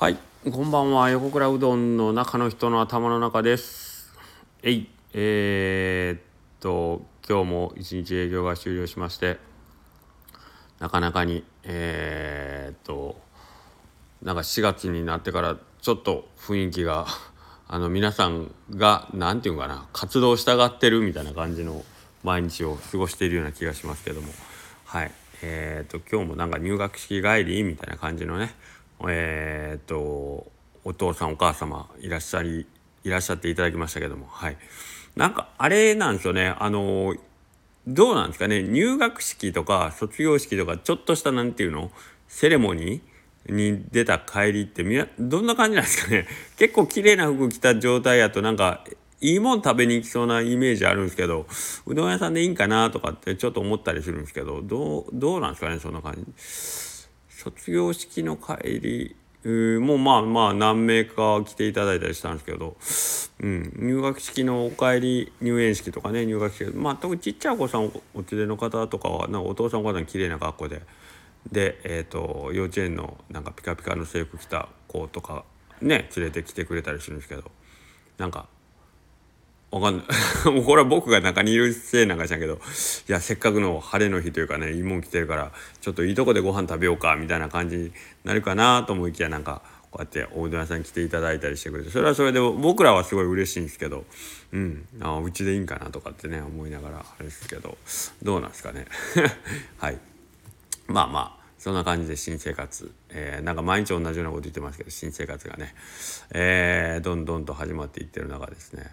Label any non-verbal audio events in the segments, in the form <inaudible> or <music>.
はい、こんばんは。横倉うどんの中の人の頭の中です。えい、えー、っと、今日も一日営業が終了しまして、なかなかに、えー、っと、なんか4月になってからちょっと雰囲気が、<laughs> あの、皆さんが、なんていうかな、活動したがってるみたいな感じの毎日を過ごしているような気がしますけども、はい。えー、っと、今日もなんか入学式帰りみたいな感じのね、えー、っとお父さんお母様いらっしゃりいらっしゃっていただきましたけどもはい。なんかあれなんですよね。あのどうなんですかね。入学式とか卒業式とかちょっとしたなんていうの？セレモニーに出た帰りってみなどんな感じなんですかね。結構綺麗な服着た状態やとなんかいいもん食べに行きそうなイメージあるんですけどうどん屋さんでいいんかなとかってちょっと思ったりするんですけどどうどうなんですかねそんな感じ。卒業式の帰りもまあまあ何名か来ていただいたりしたんですけど、うん、入学式のお帰り入園式とかね入学式。まあ特にちっちゃいお子さんお連れの方とかはなんかお父さんお母さん綺麗な格好で。で、えーと、幼稚園のなんかピカピカの制服着た子とかね連れてきてくれたりするんですけどなんかわかんない <laughs> もうこれは僕が中にいるせいなんかじゃんけどいやせっかくの晴れの日というかねいいもん来てるからちょっといいとこでご飯食べようかみたいな感じになるかなと思いきやなんかこうやっておうどん屋さん来ていただいたりしてくれてそれはそれで僕らはすごい嬉しいんですけどうんあうちでいいんかなとかってね思いながらあれですけどどうなんですかね。<laughs> はい。まあまあそんな感じで新生活、えー、なんか毎日同じようなこと言ってますけど新生活がね、えー、どんどんと始まっていってる中ですね。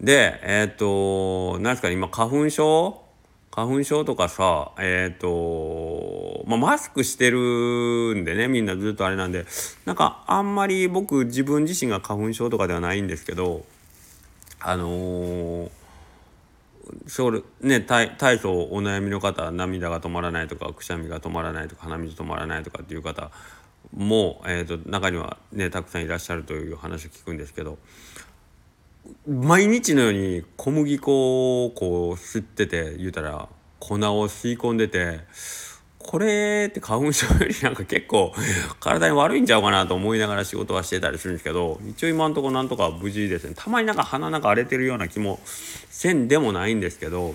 でえっ、ー、と何ですかね今花粉症？花粉症とかさえっ、ー、とまあマスクしてるんでねみんなずっとあれなんでなんかあんまり僕自分自身が花粉症とかではないんですけどあのーそうね体操お悩みの方涙が止まらないとかくしゃみが止まらないとか鼻水止まらないとかっていう方も、えー、と中にはねたくさんいらっしゃるという話を聞くんですけど毎日のように小麦粉をこう吸ってて言うたら粉を吸い込んでてこれって花粉症よりなんか結構体に悪いんちゃうかなと思いながら仕事はしてたりするんですけど一応今んとこなんとか無事ですね。たまになんか鼻なんか荒れてるような気もせんでもないんですけど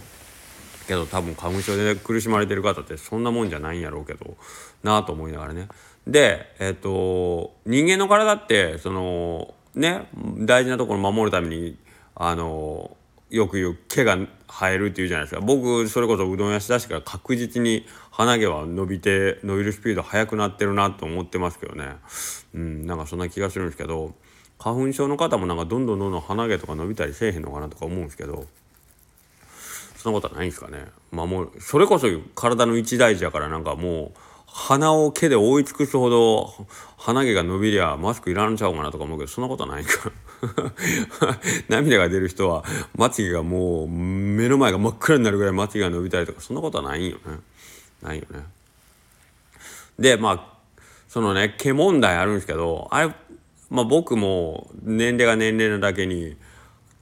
けど多分花粉症で苦しまれてる方ってそんなもんじゃないんやろうけどなあと思いながらね。でえっ、と人間の体ってそのね大事なところを守るためにあのよく言う毛が生えるっていうじゃないですか。僕それこそうどん屋しだしから確実に鼻毛は伸びて伸びるスピード速くなってるなと思ってますけどね。うんなんかそんな気がするんですけど花粉症の方もなんかどんどんどんどん鼻毛とか伸びたりせえへんのかなとか思うんですけどそんなことはないんですかね。守るそれこそ体の一大事やからなんかもう鼻を毛で覆い尽くすほど鼻毛が伸びりゃマスクいらんちゃうかなとか思うけどそんなことはないか。ら <laughs> 涙が出る人はまつげがもう目の前が真っ暗になるぐらいまつげが伸びたりとかそんなことはないよね。ないよね。でまあそのね毛問題あるんですけどあれまあ僕も年齢が年齢なだけに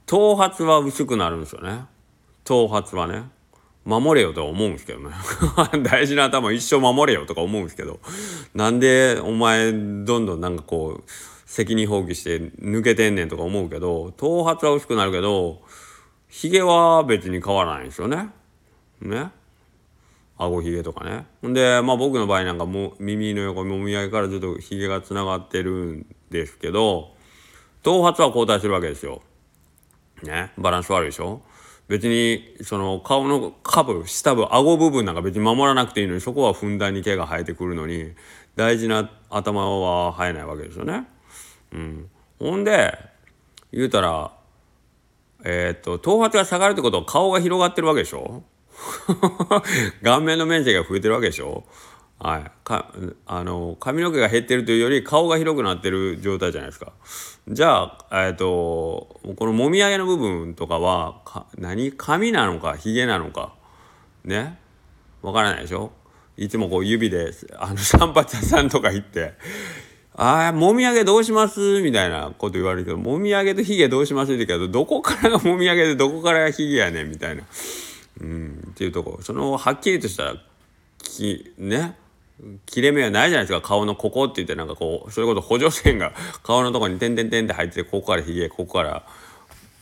頭髪は薄くなるんですよね。頭髪はね。守れよとは思うんですけどね <laughs> 大事な頭一生守れよとか思うんですけどなんでお前どんどんなんかこう責任放棄して抜けてんねんとか思うけど頭髪は薄くなるけどひげは別に変わらないんですよね。ね顎ひげとかね。ほんでまあ僕の場合なんかも耳の横もみあげからずっとひげがつながってるんですけど頭髪は交代するわけですよ。ねバランス悪いでしょ別にその顔の下部下部顎部分なんか別に守らなくていいのにそこはふんだんに毛が生えてくるのに大事な頭は生えないわけですよね。うん、ほんで言うたらえー、っと頭髪が下がるってことは顔が広がってるわけでしょ？<laughs> 顔面の面積が増えてるわけでしょ？はい、かあの髪の毛が減ってるというより顔が広くなってる状態じゃないですか。じゃあ、えーと、このもみあげの部分とかはか何？髪なのかひげなのか。ね？わからないでしょ？いつもこう指であの散髪屋さんとか行って「ああもみあげどうします?」みたいなこと言われるけど「もみあげとひげどうします?」って言うけどどこからがもみあげでどこからがひげやねん？みたいな。うん。っていうとこ。そのはっきりとしたらきね？切れ目はないじゃないですか。顔のここって言ってなんかこうそれこそ補助線が <laughs> 顔のとこに点々点って入っててここからひげここから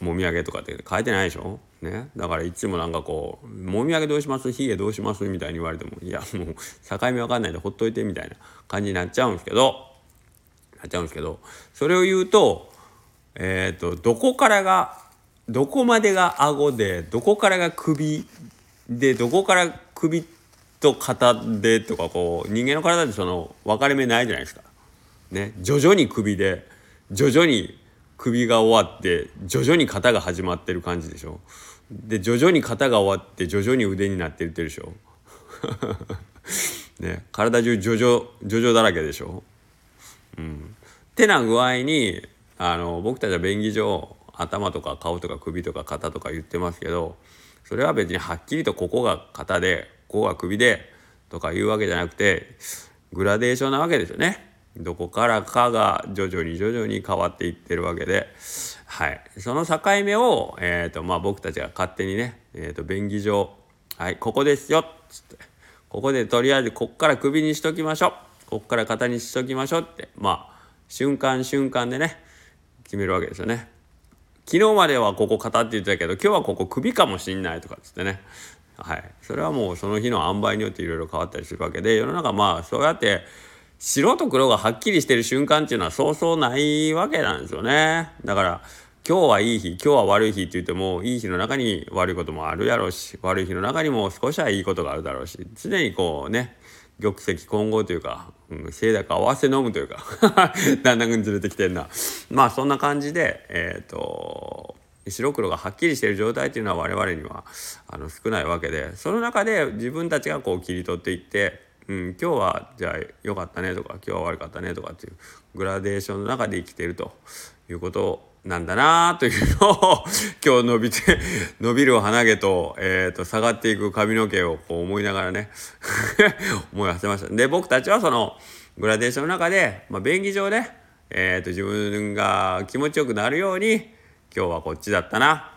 もみあげとかって書いてないでしょ？ね？だからいつもなんかこう「もみあげどうします？ひげどうします?」みたいに言われても「いやもう境目わかんないでほっといて」みたいな感じになっちゃうんですけどなっちゃうんですけどそれを言うとえっ、ー、とどこからがどこまでが顎でどこからが首でどこから首ってと肩でとかこう人間の体ってその分かれ目ないじゃないですか。ね徐々に首で徐々に首が終わって徐々に肩が始まってる感じでしょ。で徐々に肩が終わって徐々に腕になってるってるでしょ。<laughs> ね体中徐々徐々だらけでしょ。うん。ってな具合にあの僕たちは便宜上頭とか顔とか首とか肩とか言ってますけどそれは別にはっきりとここが肩でここが首でとかいうわけじゃなくてグラデーションなわけですよね。どこからかが徐々に徐々に変わっていってるわけで、はい、その境目を、えーとまあ、僕たちが勝手にね、えーと、便宜上「はいここですよ」っつって。ここでとりあえずこっから首にしときましょう。こっから肩にしときましょうってまあ瞬間瞬間でね決めるわけですよね。昨日まではここ肩って言ってたけど今日はここ首かもしんないとかっつってね。はい。それはもうその日の塩梅によっていろいろ変わったりするわけで世の中まあそうやって白と黒がはっきりしてる瞬間っていうのはそうそうないわけなんですよね。だから今日はいい日今日は悪い日って言ってもいい日の中に悪いこともあるやろうし悪い日の中にも少しはいいことがあるだろうし常にこうね玉石混合というか、うん、清濁合わせ飲むというか <laughs> だんだんずれてきてんな。まあそんな感じでえっ、ー、と白黒がはっきりしている状態っていうのは我々にはあの少ないわけでその中で自分たちがこう切り取っていって、うん、今日はじゃあ良かったねとか今日は悪かったねとかっていうグラデーションの中で生きているということなんだなというのを <laughs> 今日伸びて <laughs> 伸びる鼻毛と,、えーと、下がっていく髪の毛をこう思いながらね <laughs> 思いはせました。で僕たちはそのグラデーションの中で、まあ、便宜上ね、えーと、自分が気持ちよくなるように今日はこっちだったな、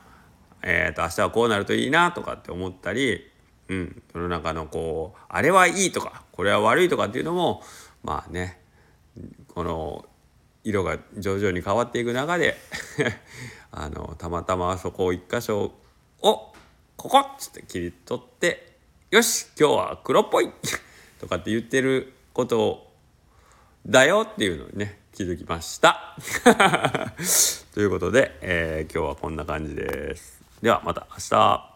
えーと、明日はこうなるといいなとかって思ったり、うん、その中のこうあれはいいとかこれは悪いとかっていうのもまあねこの色が徐々に変わっていく中で <laughs> あのたまたまそこを一箇所をここっつって切り取ってよし今日は黒っぽい <laughs> とかって言ってることだよっていうのにね気づきました。ということで、えー、今日はこんな感じです。ではまた明日。